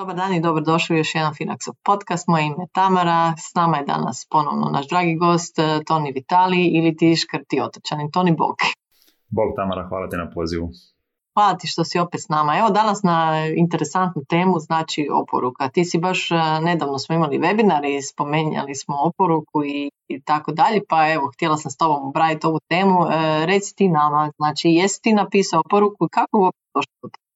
Dobar dan i dobrodošli u još jedan Finaxov podcast. Moje ime je Tamara, s nama je danas ponovno naš dragi gost eh, Toni Vitali ili ti škrti otočanin. Toni Bog. Bog Tamara, hvala ti na pozivu. Hvala ti što si opet s nama. Evo danas na interesantnu temu znači oporuka. Ti si baš eh, nedavno smo imali webinar i spomenjali smo oporuku i, i tako dalje, pa evo htjela sam s tobom obraditi ovu temu. E, reci ti nama, znači jesi ti napisao oporuku i kako uopće došlo do E,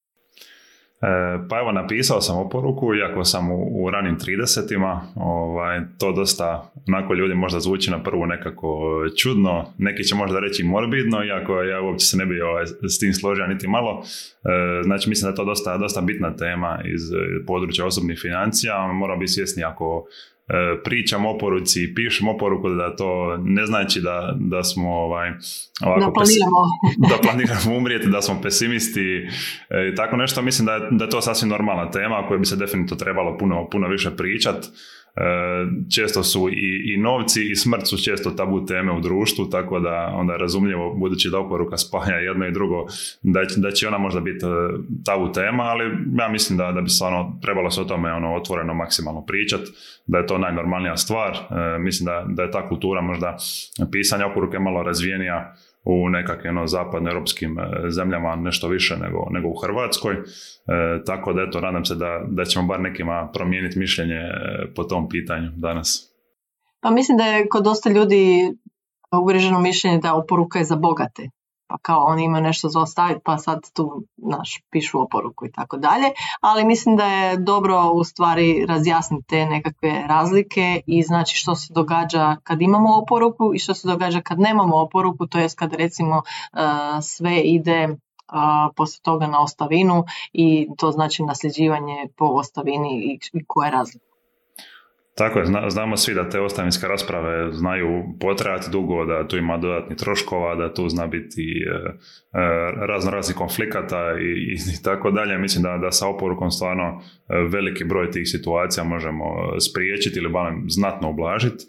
pa evo, napisao sam oporuku, iako sam u, u ranim 30-ima, ovaj, to dosta, onako ljudi možda zvuči na prvu nekako čudno, neki će možda reći morbidno, iako ja uopće se ne bi ovaj, s tim složio niti malo. E, znači, mislim da je to dosta, dosta bitna tema iz područja osobnih financija, moramo biti svjesni ako E, pričam o poruci, pišem oporuku da to ne znači da, da smo ovaj, ovako da planiramo. da planiramo umrijeti, da smo pesimisti e, i tako nešto. Mislim da je, da je to sasvim normalna tema o kojoj bi se definitivno trebalo puno, puno više pričati. E, često su i, i novci i smrt su često tabu teme u društvu, tako da onda razumljivo, budući da oporuka spaja jedno i drugo, da, da će ona možda biti e, tabu tema, ali ja mislim da, da bi stvarno trebalo se o tome ono, otvoreno maksimalno pričati, da je to najnormalnija stvar. E, mislim da, da je ta kultura možda pisanja oporuke malo razvijenija u nekakvim ono, zapadnoeuropskim e, zemljama nešto više nego, nego u Hrvatskoj. E, tako da eto, nadam se da, da ćemo bar nekima promijeniti mišljenje e, po tom pitanju danas. Pa mislim da je kod dosta ljudi uvriježeno mišljenje da oporuka je za bogate pa kao oni imaju nešto za ostaviti pa sad tu naš pišu oporuku i tako dalje, ali mislim da je dobro u stvari razjasniti te nekakve razlike i znači što se događa kad imamo oporuku i što se događa kad nemamo oporuku, to jest kad recimo uh, sve ide uh, poslije toga na ostavinu i to znači nasljeđivanje po ostavini i koja je razlika. Tako je, znamo svi da te ostavinske rasprave znaju potrajati dugo, da tu ima dodatnih troškova, da tu zna biti e, e, razno raznih konflikata i, i, tako dalje. Mislim da, da sa oporukom stvarno e, veliki broj tih situacija možemo spriječiti ili barem znatno ublažiti.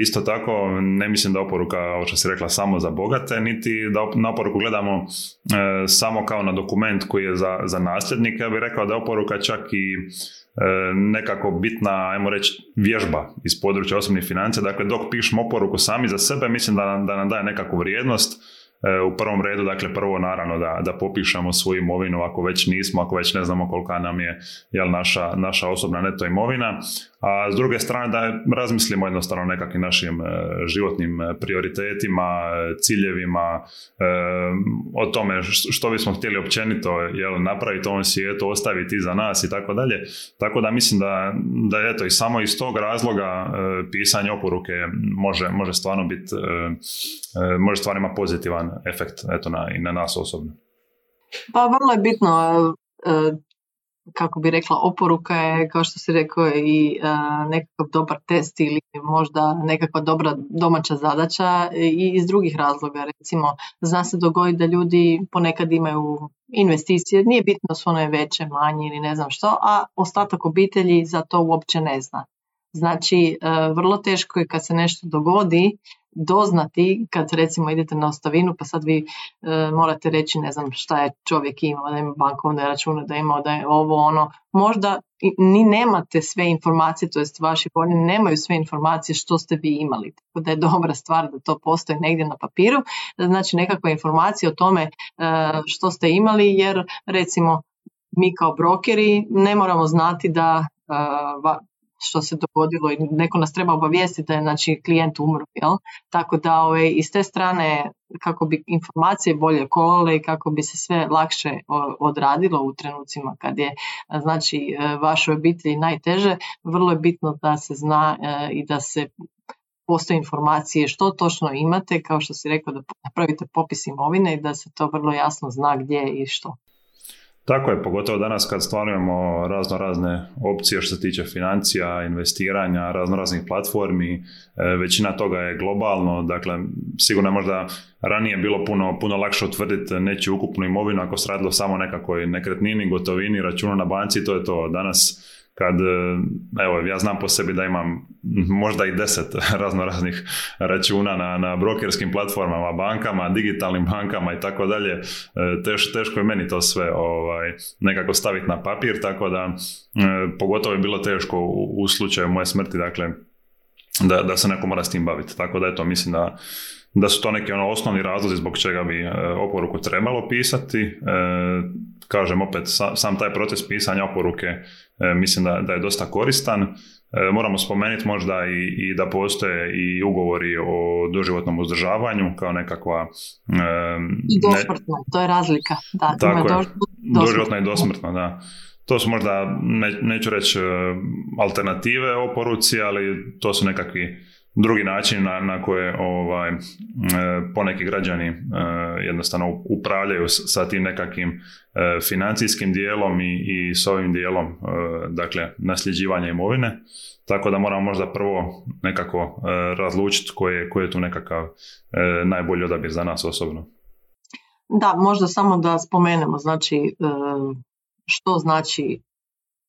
isto tako, ne mislim da oporuka, ovo što si rekla, samo za bogate, niti da na oporuku gledamo samo kao na dokument koji je za, za nasljednike. Ja bih rekao da oporuka čak i nekako bitna, ajmo reći, vježba iz područja osobnih financija. Dakle, dok pišemo oporuku sami za sebe, mislim da nam, da nam daje nekakvu vrijednost E, u prvom redu, dakle prvo naravno da, da popišemo svoju imovinu ako već nismo, ako već ne znamo kolika nam je jel, naša, naša osobna neto imovina, a s druge strane da razmislimo jednostavno o nekakvim našim e, životnim prioritetima, ciljevima, e, o tome što bismo htjeli općenito jel, napraviti u ovom svijetu, ostaviti iza nas i tako dalje. Tako da mislim da, da eto i samo iz tog razloga pisanje oporuke može, može stvarno biti može stvarno imati pozitivan efekt eto, na, i na nas osobno. Pa vrlo je bitno, e, kako bi rekla, oporuka je, kao što si rekao, i e, nekakav dobar test ili možda nekakva dobra domaća zadaća i iz drugih razloga. Recimo, zna se dogoditi da ljudi ponekad imaju investicije, nije bitno su one veće, manje ili ne znam što, a ostatak obitelji za to uopće ne zna. Znači, e, vrlo teško je kad se nešto dogodi doznati kad recimo idete na ostavinu pa sad vi e, morate reći ne znam šta je čovjek imao, da ima bankovne račune, da ima da je ovo ono, možda ni nemate sve informacije, to jest vaši voljeni nemaju sve informacije što ste vi imali, tako da je dobra stvar da to postoji negdje na papiru, znači nekakva informacija o tome e, što ste imali jer recimo mi kao brokeri ne moramo znati da e, što se dogodilo i neko nas treba obavijestiti da je znači, klijent umro. Jel? Tako da ove, ovaj, iz te strane kako bi informacije bolje kolale i kako bi se sve lakše odradilo u trenucima kad je znači e, vašoj obitelji najteže, vrlo je bitno da se zna e, i da se postoje informacije što točno imate, kao što si rekao da napravite popis imovine i da se to vrlo jasno zna gdje i što. Tako je, pogotovo danas kad stvarujemo razno razne opcije što se tiče financija, investiranja, razno raznih platformi, e, većina toga je globalno, dakle sigurno je možda ranije bilo puno, puno lakše utvrditi neću ukupnu imovinu ako se radilo samo nekakvoj nekretnini, gotovini, računu na banci, to je to. Danas kad, evo, ja znam po sebi da imam možda i deset razno raznih računa na, na brokerskim platformama, bankama, digitalnim bankama i tako dalje, teško je meni to sve ovaj, nekako staviti na papir, tako da pogotovo je bilo teško u, u slučaju moje smrti, dakle, da, da se neko mora s tim baviti. Tako da eto, mislim da, da su to neki ono osnovni razlozi zbog čega bi e, oporuku trebalo pisati. E, kažem opet, sam taj proces pisanja oporuke e, mislim da, da je dosta koristan. Moramo spomenuti možda i, i da postoje i ugovori o doživotnom uzdržavanju kao nekakva... I dosmrtno, to je razlika. Da, tako je, doživotno i dosmrtno, da. To su možda, neću reći alternative oporuci, ali to su nekakvi drugi način na, na koje ovaj, e, poneki građani e, jednostavno upravljaju sa tim nekakvim e, financijskim dijelom i, i s ovim dijelom dakle nasljeđivanja imovine. Tako da moramo možda prvo nekako razlučiti koji je, koji je tu nekakav najbolji odabir za nas osobno. Da, možda samo da spomenemo, znači što znači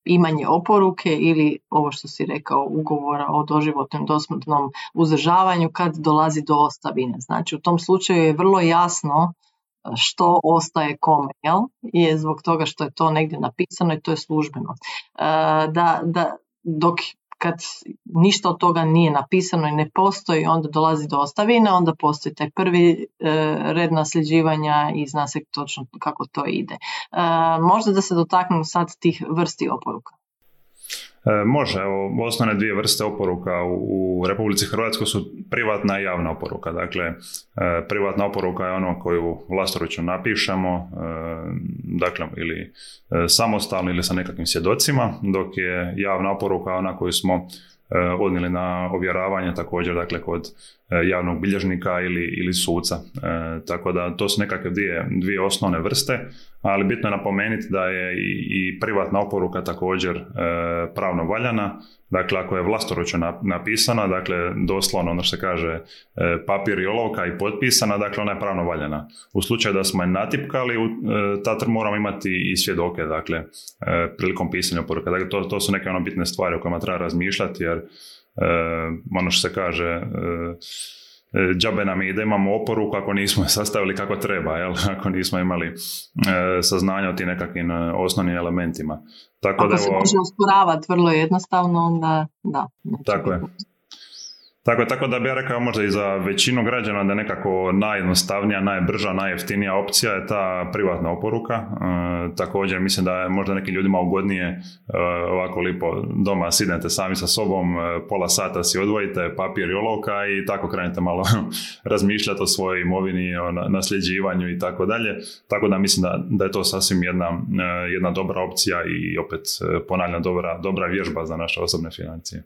imanje oporuke ili ovo što si rekao ugovora o doživotnom dosmrtnom uzdržavanju kad dolazi do ostavine. Znači u tom slučaju je vrlo jasno e, što ostaje kome, jel? je zbog toga što je to negdje napisano i to je službeno. E, da, da, dok kad ništa od toga nije napisano i ne postoji, onda dolazi do ostavine, onda postoji taj prvi e, red nasljeđivanja i zna se točno kako to ide. E, možda da se dotaknemo sad tih vrsti oporuka. E, može, osnovne dvije vrste oporuka u, Republici Hrvatskoj su privatna i javna oporuka. Dakle, e, privatna oporuka je ono koju vlastoručno napišemo, dakle, ili samostalno ili sa nekakvim svjedocima, dok je javna oporuka ona koju smo odnijeli na ovjeravanje također dakle kod javnog bilježnika ili, ili suca. tako da to su nekakve dvije, dvije osnovne vrste ali bitno je napomenuti da je i, privatna oporuka također e, pravno valjana. Dakle, ako je vlastoručno napisana, dakle, doslovno ono što se kaže e, papir i olovka i potpisana, dakle, ona je pravno valjana. U slučaju da smo je natipkali, e, tad moramo imati i svjedoke, dakle, prilikom pisanja oporuka. Dakle, to, to su neke ono bitne stvari o kojima treba razmišljati, jer ono što se kaže, E, džabe nam je da imamo oporuku ako nismo je sastavili kako treba, jel? ako nismo imali e, saznanja o tim nekakvim osnovnim elementima. Tako ako da, se može usporavati vrlo jednostavno, onda da. Tako je. Tako, tako da bih ja rekao možda i za većinu građana da nekako najjednostavnija, najbrža, najjeftinija opcija je ta privatna oporuka. E, također mislim da je možda nekim ljudima ugodnije e, ovako lipo doma sidnete sami sa sobom, e, pola sata si odvojite papir i olovka i tako krenete malo razmišljati o svojoj imovini, o nasljeđivanju i tako dalje. Tako da mislim da, da je to sasvim jedna, jedna dobra opcija i opet ponavljam dobra, dobra vježba za naše osobne financije.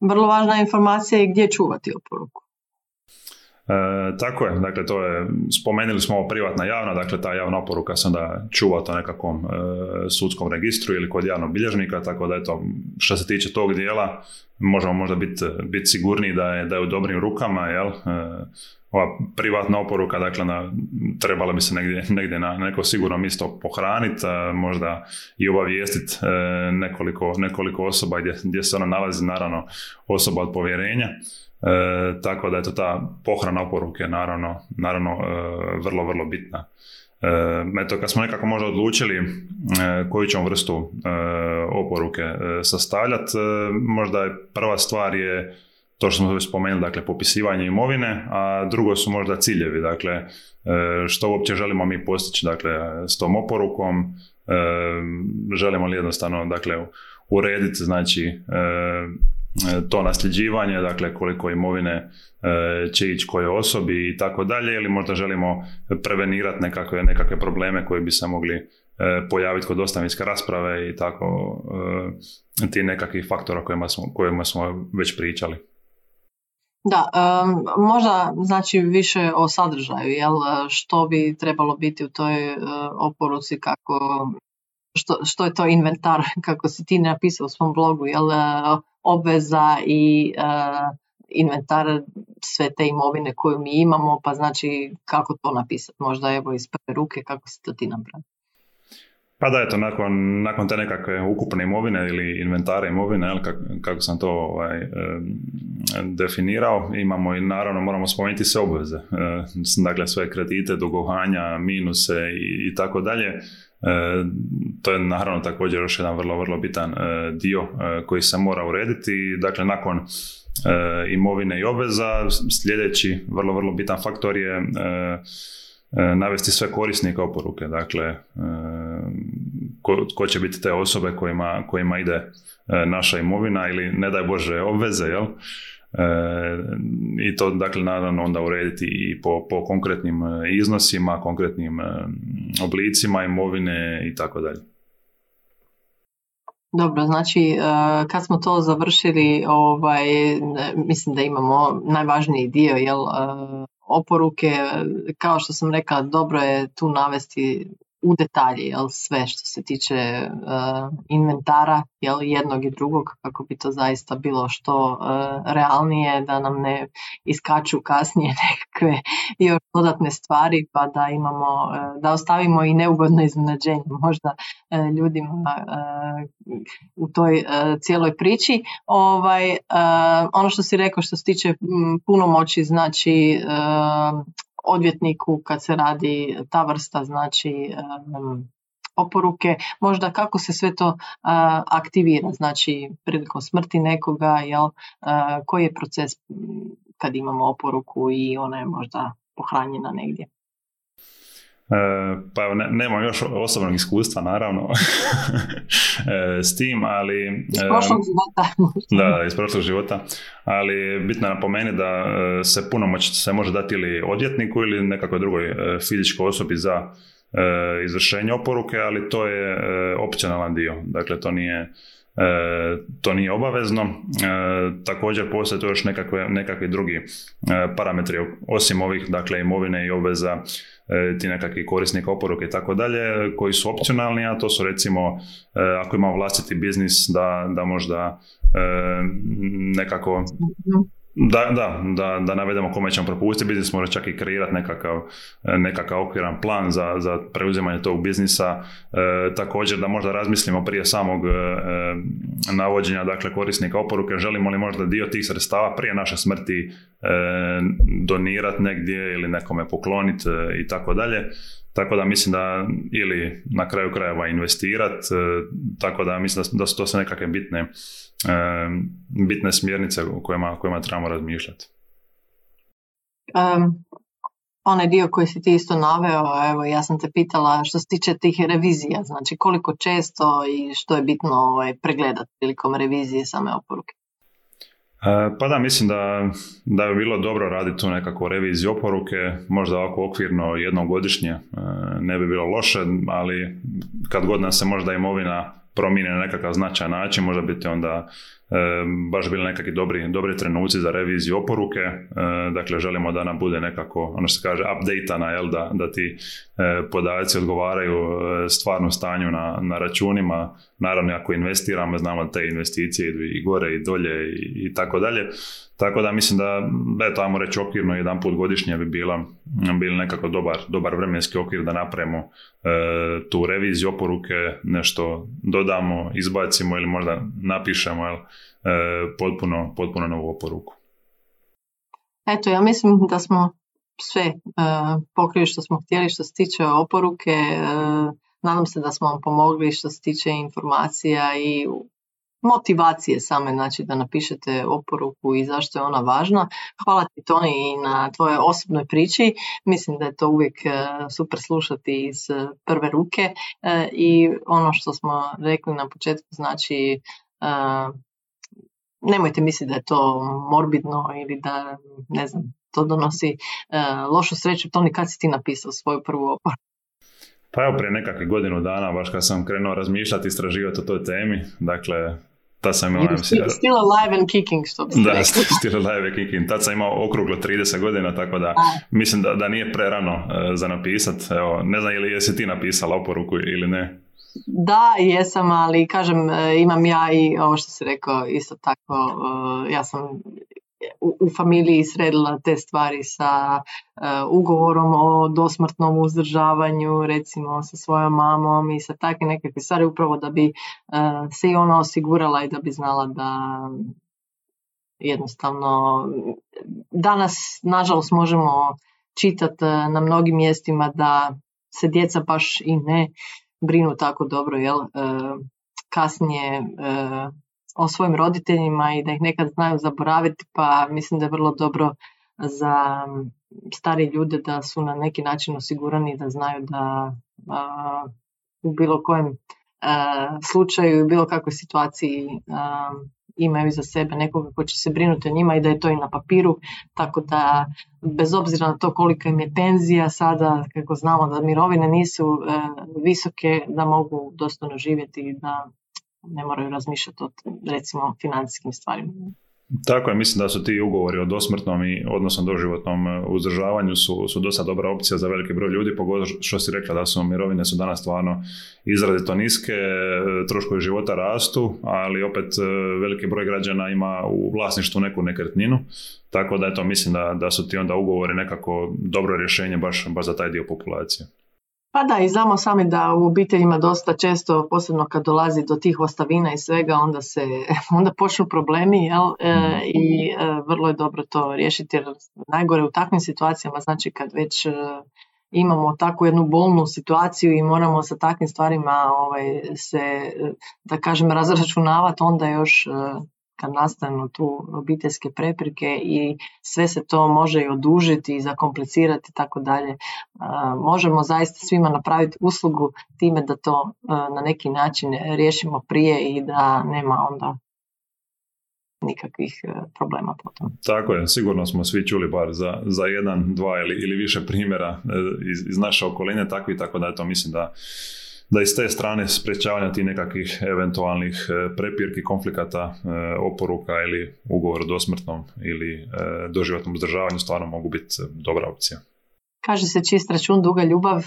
Vrlo važna informacija je gdje čuvati oporuku. E, tako je, dakle to je, spomenuli smo ovo privatna javna, dakle ta javna oporuka se onda čuva to nekakvom e, sudskom registru ili kod javnog bilježnika, tako da eto, što se tiče tog dijela, možemo možda biti bit sigurniji da je, da je u dobrim rukama, jel? E, ova privatna oporuka, dakle, na, trebala bi se negdje, negdje na neko sigurno mjesto pohraniti, možda i obavijestiti e, nekoliko, nekoliko osoba gdje, gdje se ona nalazi, naravno, osoba od povjerenja. E, tako da je to ta pohrana oporuke naravno, naravno e, vrlo, vrlo bitna. E, eto, kad smo nekako možda odlučili e, koju ćemo vrstu e, oporuke sastavljati, možda prva stvar je to što smo spomenuli, dakle popisivanje imovine, a drugo su možda ciljevi, dakle što uopće želimo mi postići dakle, s tom oporukom, želimo li jednostavno dakle, urediti znači to nasljeđivanje, dakle koliko imovine će ići koje osobi i tako dalje, ili možda želimo prevenirati nekakve, nekakve probleme koje bi se mogli pojaviti kod ostavinske rasprave i tako ti nekakvih faktora kojima smo, kojima smo već pričali. Da, možda znači više o sadržaju, jel, što bi trebalo biti u toj oporuci, kako, što, što je to inventar, kako si ti napisao u svom blogu, jel, obveza i inventar sve te imovine koju mi imamo, pa znači kako to napisati, možda evo iz prve ruke, kako si to ti napravio. Pa da, eto, nakon, nakon te nekakve ukupne imovine ili inventare imovine, jel, kako, kako sam to ovaj, definirao, imamo i naravno moramo spomenuti sve obveze. E, dakle, sve kredite, dugovanja, minuse i, i tako dalje. E, to je naravno također još jedan vrlo, vrlo bitan e, dio koji se mora urediti. Dakle, nakon imovine i obveza, sljedeći vrlo, vrlo bitan faktor je E, navesti sve korisnike oporuke, dakle e, ko, ko će biti te osobe kojima, kojima ide e, naša imovina ili ne daj Bože obveze, jel? I to dakle naravno onda urediti i po, po konkretnim iznosima, konkretnim oblicima imovine i tako dalje. Dobro, znači kad smo to završili, ovaj, mislim da imamo najvažniji dio jel, oporuke, kao što sam rekla, dobro je tu navesti u detalji jel, sve što se tiče uh, inventara jel, jednog i drugog kako bi to zaista bilo što uh, realnije da nam ne iskaču kasnije nekakve još dodatne stvari pa da imamo uh, da ostavimo i neugodno iznenađenje možda ljudima u toj cijeloj priči. Ovaj ono što si rekao što se tiče punomoći znači odvjetniku kad se radi ta vrsta znači oporuke, možda kako se sve to aktivira, znači prilikom smrti nekoga, jel, koji je proces kad imamo oporuku i ona je možda pohranjena negdje. E, pa ne, nemam još osobnog iskustva naravno e, s tim, ali... Iz prošlog života. da, iz prošlog života, ali bitno je napomenuti da e, se punomoć se može dati ili odjetniku ili nekakvoj drugoj fizičkoj osobi za izvršenje oporuke, ali to je opcionalan dio, dakle to nije to nije obavezno. također postoje tu još nekakve, nekakvi drugi parametri osim ovih dakle imovine i obveza E, ti nekakvi korisnika oporuke i tako dalje, koji su opcionalni, a to su recimo e, ako imamo vlastiti biznis da, da možda e, nekako da, da, da, da navedemo kome ćemo propustiti biznis, može čak i kreirati nekakav, nekakav okviran plan za, za preuzimanje tog biznisa. također da možda razmislimo prije samog e, navođenja dakle, korisnika oporuke, želimo li možda dio tih sredstava prije naše smrti e, donirati negdje ili nekome pokloniti i tako dalje. Tako da mislim da ili na kraju krajeva investirati, tako da mislim da, da su to sve nekakve bitne bitne smjernice u kojima, kojima trebamo razmišljati. Um, onaj dio koji si ti isto naveo, evo ja sam te pitala što se tiče tih revizija, znači koliko često i što je bitno ovaj, pregledati prilikom revizije same oporuke. E, pa da, mislim da, da bi bilo dobro raditi tu nekakvu reviziju oporuke, možda ovako okvirno jednom godišnje e, ne bi bilo loše, ali kad god nam se možda imovina promijene na nekakav značajan način, može biti onda e, baš bili nekakvi dobri, dobri trenuci za reviziju oporuke, dakle želimo da nam bude nekako, ono što se kaže, updateana, jel, da, da ti e, podaci odgovaraju e, stvarnom stanju na, na računima, naravno ako investiramo, znamo da te investicije idu i gore i dolje i, i tako dalje, tako da mislim da, eto, ajmo reći okvirno jedan put godišnje bi bila, bil nekako dobar, dobar vremenski okvir da napravimo e, tu reviziju oporuke, nešto dodamo, izbacimo ili možda napišemo jel, potpuno, potpuno novu oporuku. Eto, ja mislim da smo sve e, pokrili što smo htjeli što se tiče oporuke. E, nadam se da smo vam pomogli što se tiče informacija i motivacije same, znači da napišete oporuku i zašto je ona važna. Hvala ti Toni i na tvojoj osobnoj priči. Mislim da je to uvijek e, super slušati iz e, prve ruke e, i ono što smo rekli na početku znači nemojte misliti da je to morbidno ili da ne znam, to donosi lošu sreću. Toni, kad si ti napisao svoju prvu oporuku? Pa evo prije nekakvih godinu dana, baš kad sam krenuo razmišljati, istraživati o toj temi, dakle Tad sam imao... Still, still alive and kicking, što bi Da, still alive and kicking. Tad sam imao okruglo 30 godina, tako da mislim da, da nije prerano uh, za napisat. Evo, ne znam ili jesi ti napisala oporuku ili ne. Da, jesam, ali kažem, e, imam ja i ovo što si rekao, isto tako, uh, ja sam u, familiji sredila te stvari sa ugovorom o dosmrtnom uzdržavanju, recimo sa svojom mamom i sa takvim nekakve stvari upravo da bi se i ona osigurala i da bi znala da jednostavno danas nažalost možemo čitati na mnogim mjestima da se djeca baš i ne brinu tako dobro jel kasnije o svojim roditeljima i da ih nekad znaju zaboraviti, pa mislim da je vrlo dobro za stari ljude da su na neki način osigurani da znaju da u bilo kojem slučaju i bilo kakvoj situaciji imaju za sebe nekoga ko će se brinuti o njima i da je to i na papiru, tako da bez obzira na to kolika im je penzija sada, kako znamo da mirovine nisu visoke, da mogu dostojno živjeti i da ne moraju razmišljati o recimo financijskim stvarima. Tako je, mislim da su ti ugovori o dosmrtnom i odnosno doživotnom e, uzdržavanju su, su dosta dobra opcija za veliki broj ljudi, pogotovo što si rekla da su mirovine su danas stvarno izrazito niske, e, troškovi života rastu, ali opet e, veliki broj građana ima u vlasništvu neku nekretninu, tako da eto mislim da, da su ti onda ugovori nekako dobro rješenje baš, baš za taj dio populacije. Pa da, i znamo sami da u obiteljima dosta često, posebno kad dolazi do tih ostavina i svega, onda se onda počnu problemi jel? E, mhm. i e, vrlo je dobro to riješiti jer najgore u takvim situacijama, znači kad već e, imamo takvu jednu bolnu situaciju i moramo sa takvim stvarima ovaj, se, da kažem, razračunavati, onda još kad nastanu tu obiteljske preprike i sve se to može i odužiti i zakomplicirati i tako dalje. Možemo zaista svima napraviti uslugu time da to na neki način riješimo prije i da nema onda nikakvih e, problema potom. Tako je, sigurno smo svi čuli bar za, za jedan, dva ili, ili više primjera e, iz, iz naše okoline takvi, tako da to mislim da da iz te strane sprečavanja tih nekakvih eventualnih e, prepirki, konflikata, e, oporuka ili ugovor o dosmrtnom ili e, doživotnom uzdržavanju stvarno mogu biti dobra opcija. Kaže se čist račun, duga ljubav,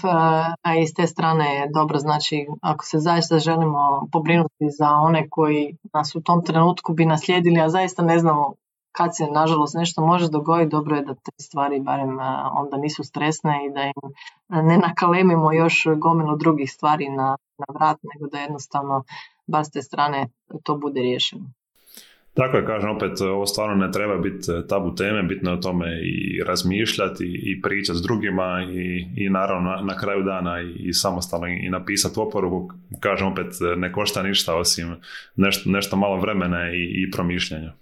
a iz te strane je dobro, znači ako se zaista želimo pobrinuti za one koji nas u tom trenutku bi naslijedili, a zaista ne znamo kad se nažalost nešto može dogoditi, dobro je da te stvari barem onda nisu stresne i da im ne nakalemimo još gomilu drugih stvari na, na vrat, nego da jednostavno bar s te strane to bude riješeno. Tako je, kažem opet, ovo stvarno ne treba biti tabu teme, bitno je o tome i razmišljati i pričati s drugima i, i naravno na, na kraju dana i, i samostalno i napisati oporuku, kažem opet, ne košta ništa osim nešto, nešto malo vremena i, i promišljanja.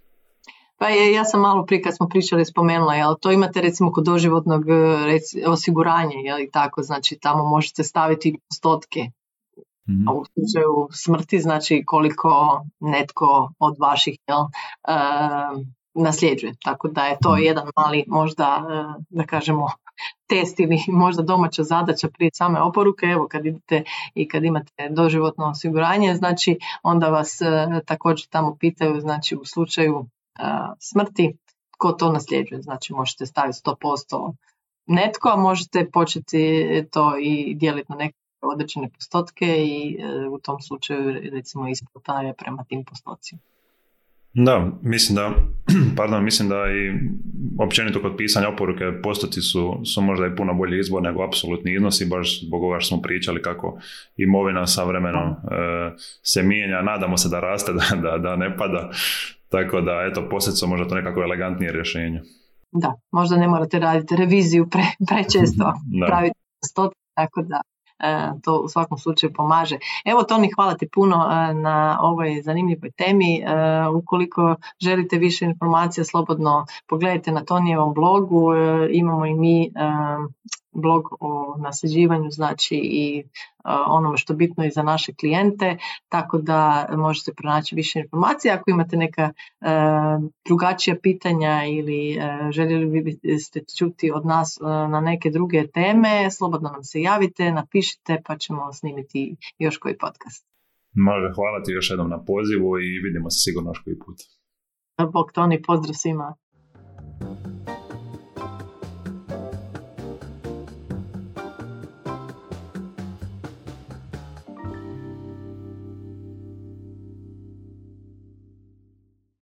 Pa je, ja sam malo prije kad smo pričali spomenula, jel, to imate recimo kod doživotnog e, osiguranja, jel, i tako, znači tamo možete staviti postotke. mm A u slučaju smrti, znači koliko netko od vaših jel, uh, nasljeđuje. Tako da je to mhm. jedan mali možda, e, da kažemo, test ili možda domaća zadaća prije same oporuke. Evo kad idete i kad imate doživotno osiguranje, znači onda vas također tamo pitaju, znači u slučaju smrti, ko to nasljeđuje. Znači možete staviti 100% netko, a možete početi to i dijeliti na neke određene postotke i e, u tom slučaju recimo isplata prema tim postocima. Da, mislim da, pardon, mislim da i općenito kod pisanja oporuke postoci su, su možda i puno bolji izbor nego apsolutni iznosi, baš zbog ovoga što smo pričali kako imovina sa vremenom e, se mijenja, nadamo se da raste, da, da, da ne pada, tako da, eto, posljedica možda to nekako elegantnije rješenje. Da, možda ne morate raditi reviziju pre, prečesto, praviti stot, tako da e, to u svakom slučaju pomaže. Evo Toni, hvala ti puno e, na ovoj zanimljivoj temi. E, ukoliko želite više informacija, slobodno pogledajte na Tonijevom blogu. Imamo i mi blog o nasljeđivanju, znači i onome što je bitno i za naše klijente, tako da možete pronaći više informacija. Ako imate neka drugačija pitanja ili željeli biste čuti od nas na neke druge teme, slobodno nam se javite, napišite pa ćemo snimiti još koji podcast. Može, hvala ti još jednom na pozivu i vidimo se sigurno još koji put. Bog Toni, pozdrav svima.